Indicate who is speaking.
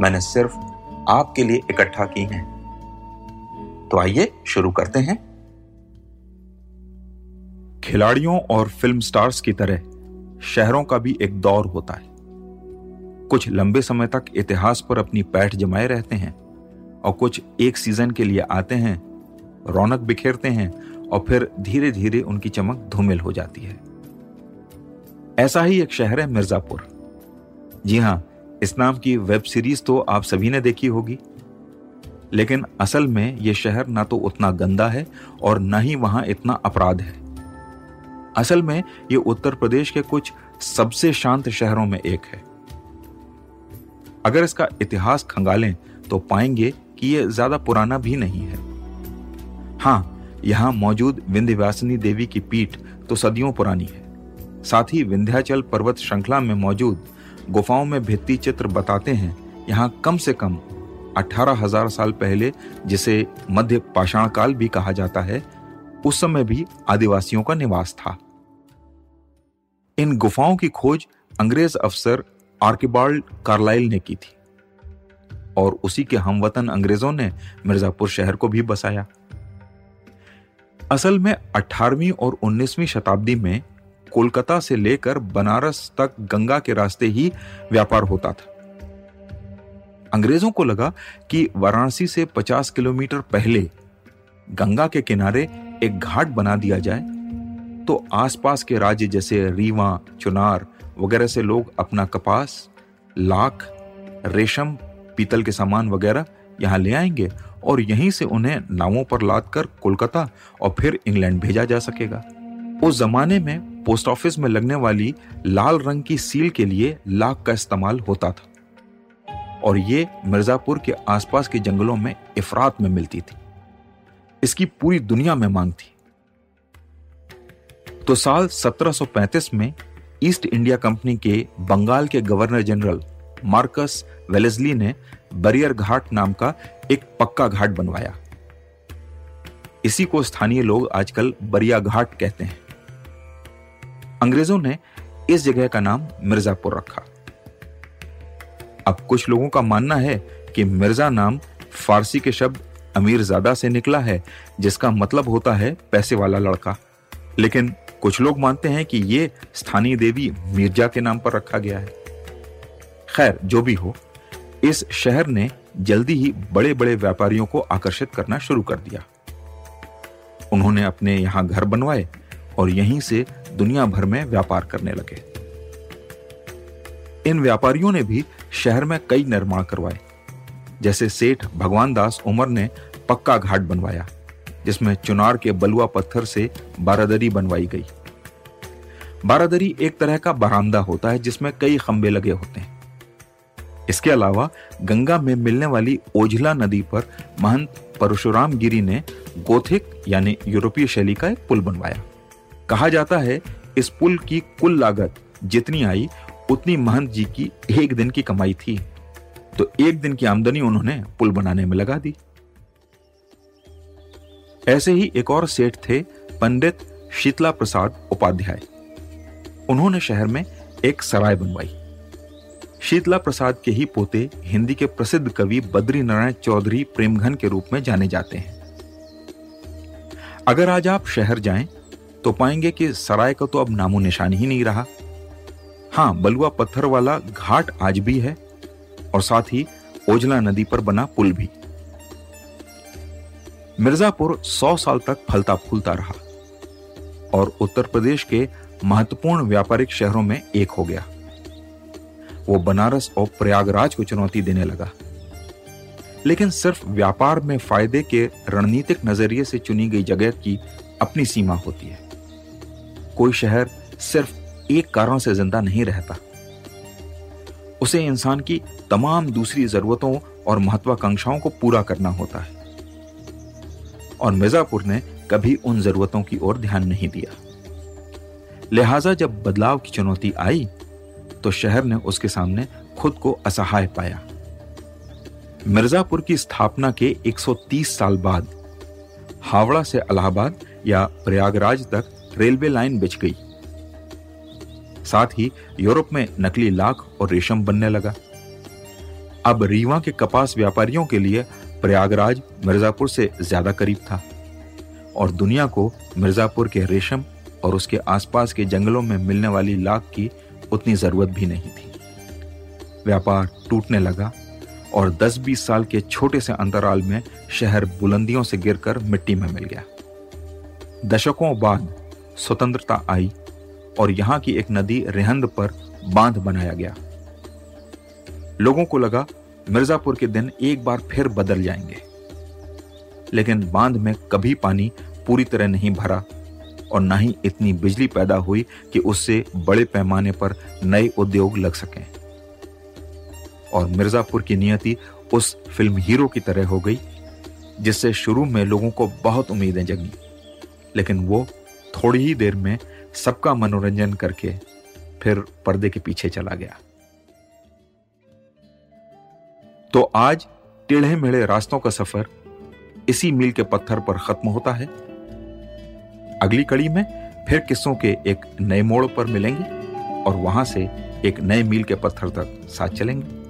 Speaker 1: मैंने सिर्फ़ आपके लिए इकट्ठा की हैं। तो आइए शुरू करते हैं। खिलाड़ियों और फ़िल्म स्टार्स की तरह, शहरों का भी एक दौर होता है। कुछ लंबे समय तक इतिहास पर अपनी पैठ जमाए रहते हैं और कुछ एक सीज़न के लिए आते हैं, रौनक बिखेरते हैं और फिर धीरे धीरे उनकी चमक धूमिल हो जाती है। ऐसा ही एक शहर है मिर्जापुर। जी हाँ इस नाम की वेब सीरीज़ तो आप सभी ने देखी होगी। लेकिन असल में यह शहर ना तो उतना गंदा है और न ही वहाँ इतना अपराध है। असल में यह उत्तर प्रदेश के कुछ सबसे शांत शहरों में एक है। अगर इसका इतिहास खंगालें तो पाएँगे कि यह ज़्यादा पुराना भी नहीं है। हाँ, यहाँ मौजूद विंध्यवासिनी देवी की पीठ तो सदियों पुरानी है। साथ ही विंध्याचल पर्वत श्रृंखला में मौजूद गुफाओं में भित्ति चित्र बताते हैं, यहाँ कम से कम अठारह हज़ार साल पहले जिसे मध्य पाषाण काल भी कहा जाता है, उस समय भी आदिवासियों का निवास था। इन गुफाओं की खोज अंग्रेज़ अफसर आर्किबाल्ड कार्लाइल ने की थी और उसी के हमवतन अंग्रेज़ों ने मिर्जापुर शहर को भी बसाया। असल में 18वीं और 19वीं शताब्दी में कोलकाता से लेकर बनारस तक गंगा के रास्ते ही व्यापार होता था। अंग्रेज़ों को लगा कि वाराणसी से 50 किलोमीटर पहले गंगा के किनारे एक घाट बना दिया जाए तो आसपास के राज्य जैसे रीवा, चुनार वगैरह से लोग अपना कपास, लाख, रेशम, पीतल के सामान वगैरह यहाँ ले आएँगे और यहीं से उन्हें नावों पर लाद कर कोलकाता और फिर इंग्लैंड भेजा जा सकेगा। उस जमाने में पोस्ट ऑफ़िस में लगने वाली लाल रंग की सील के लिए लाख का इस्तेमाल होता था। और ये मिर्जापुर के आसपास के जंगलों में इफरात में मिलती थी। इसकी पूरी दुनिया में मांग थी। तो साल 1735 में ईस्ट इंडिया कंपनी के बंगाल के गवर्नर जनरल मार्कस वेलेजली ने बरियर घाट नाम का एक पक्का घाट बनवाया। इसी को स्थानीय लोग आजकल बरिया घाट कहते हैं। अंग्रेज़ों ने इस जगह का नाम मिर्जापुर रखा। अब कुछ लोगों का मानना है कि मिर्ज़ा नाम फारसी के शब्द अमीर ज़्यादा से निकला है, जिसका मतलब होता है पैसे वाला लड़का। लेकिन कुछ लोग मानते हैं कि यह स्थानीय देवी मिर्ज़ा के नाम पर रखा गया है। खैर, जो भी हो, इस शहर ने जल्दी ही बड़े बड़े व्यापारियों को आकर्षित करना शुरू कर दिया। उन्होंने अपने यहाँ घर बनवाए और यहीं से दुनिया भर में व्यापार करने लगे। इन व्यापारियों ने भी शहर में कई निर्माण करवाए। जैसे सेठ भगवान दास उमर ने पक्का घाट बनवाया, जिसमें चुनार के बलुआ पत्थर से बारादरी बनवाई गई। बारादरी एक तरह का बरामदा होता है, जिसमें कई खंबे लगे होते हैं। इसके अलावा गंगा में मिलने वाली ओझला नदी पर महंत परशुराम गिरी ने गोथिक यानी यूरोपीय शैली का एक पुल बनवाया। कहा जाता है, इस पुल की कुल लागत जितनी आई, उतनी महंत जी की एक दिन की कमाई थी। तो एक दिन की आमदनी उन्होंने पुल बनाने में लगा दी। ऐसे ही एक और सेठ थे, पंडित शीतला प्रसाद उपाध्याय। उन्होंने शहर में एक सराय बनवाई। शीतला प्रसाद के ही पोते हिंदी के प्रसिद्ध कवि बद्री नारायण चौधरी प्रेमघन के रूप में जाने जाते हैं। अगर आज आप शहर जाएँ तो पाएँगे कि सराय का तो अब नामो निशान ही नहीं रहा। हाँ बलुआ पत्थर वाला घाट आज भी है, और साथ ही ओजला नदी पर बना पुल भी। मिर्जापुर सौ साल तक फलता फूलता रहा, और उत्तर प्रदेश के महत्वपूर्ण व्यापारिक शहरों में एक हो गया। वो बनारस और प्रयागराज को चुनौती देने लगा। लेकिन सिर्फ़ व्यापार में फ़ायदे के रणनीतिक नज़रिए से चुनी गई जगह की अपनी सीमा होती है। कोई शहर सिर्फ़ एक कारण से ज़िंदा नहीं रहता। उसे इंसान की तमाम दूसरी जरूरतों और महत्वाकांक्षाओं को पूरा करना होता है। और मिर्जापुर ने कभी उन जरूरतों की ओर ध्यान नहीं दिया। लिहाजा जब बदलाव की चुनौती आई तो शहर ने उसके सामने खुद को असहाय पाया। मिर्जापुर की स्थापना के 130 साल बाद, हावड़ा से इलाहाबाद या प्रयागराज तक रेलवे लाइन बिछ गई। साथ ही यूरोप में नकली लाख और रेशम बनने लगा। अब रीवा के कपास व्यापारियों के लिए प्रयागराज मिर्जापुर से ज़्यादा करीब था और दुनिया को मिर्जापुर के रेशम और उसके आसपास के जंगलों में मिलने वाली लाख की उतनी ज़रूरत भी नहीं थी। व्यापार टूटने लगा और 10-20 साल के छोटे से अंतराल में शहर बुलंदियों से गिरकर मिट्टी में मिल गया। दशकों बाद स्वतंत्रता आई और यहाँ की एक नदी रेहंद पर बाँध बनाया गया। लोगों को लगा, मिर्जापुर के दिन एक बार फिर बदल जाएँगे। लेकिन बाँध में कभी पानी पूरी तरह नहीं भरा और ना ही इतनी बिजली पैदा हुई कि उससे बड़े पैमाने पर नए उद्योग लग सकें। और मिर्जापुर की नियति उस फ़िल्म हीरो की तरह हो गई, जिससे शुरू में लोगों को बहुत उम्मीदें जगी। लेकिन वो थोड़ी ही देर में सबका मनोरंजन करके फिर पर्दे के पीछे चला गया। तो आज टेढ़े मेढ़े रास्तों का सफ़र इसी मील के पत्थर पर खत्म होता है। अगली कड़ी में फिर किस्सों के एक नए मोड़ पर मिलेंगे और वहाँ से एक नए मील के पत्थर तक साथ चलेंगे।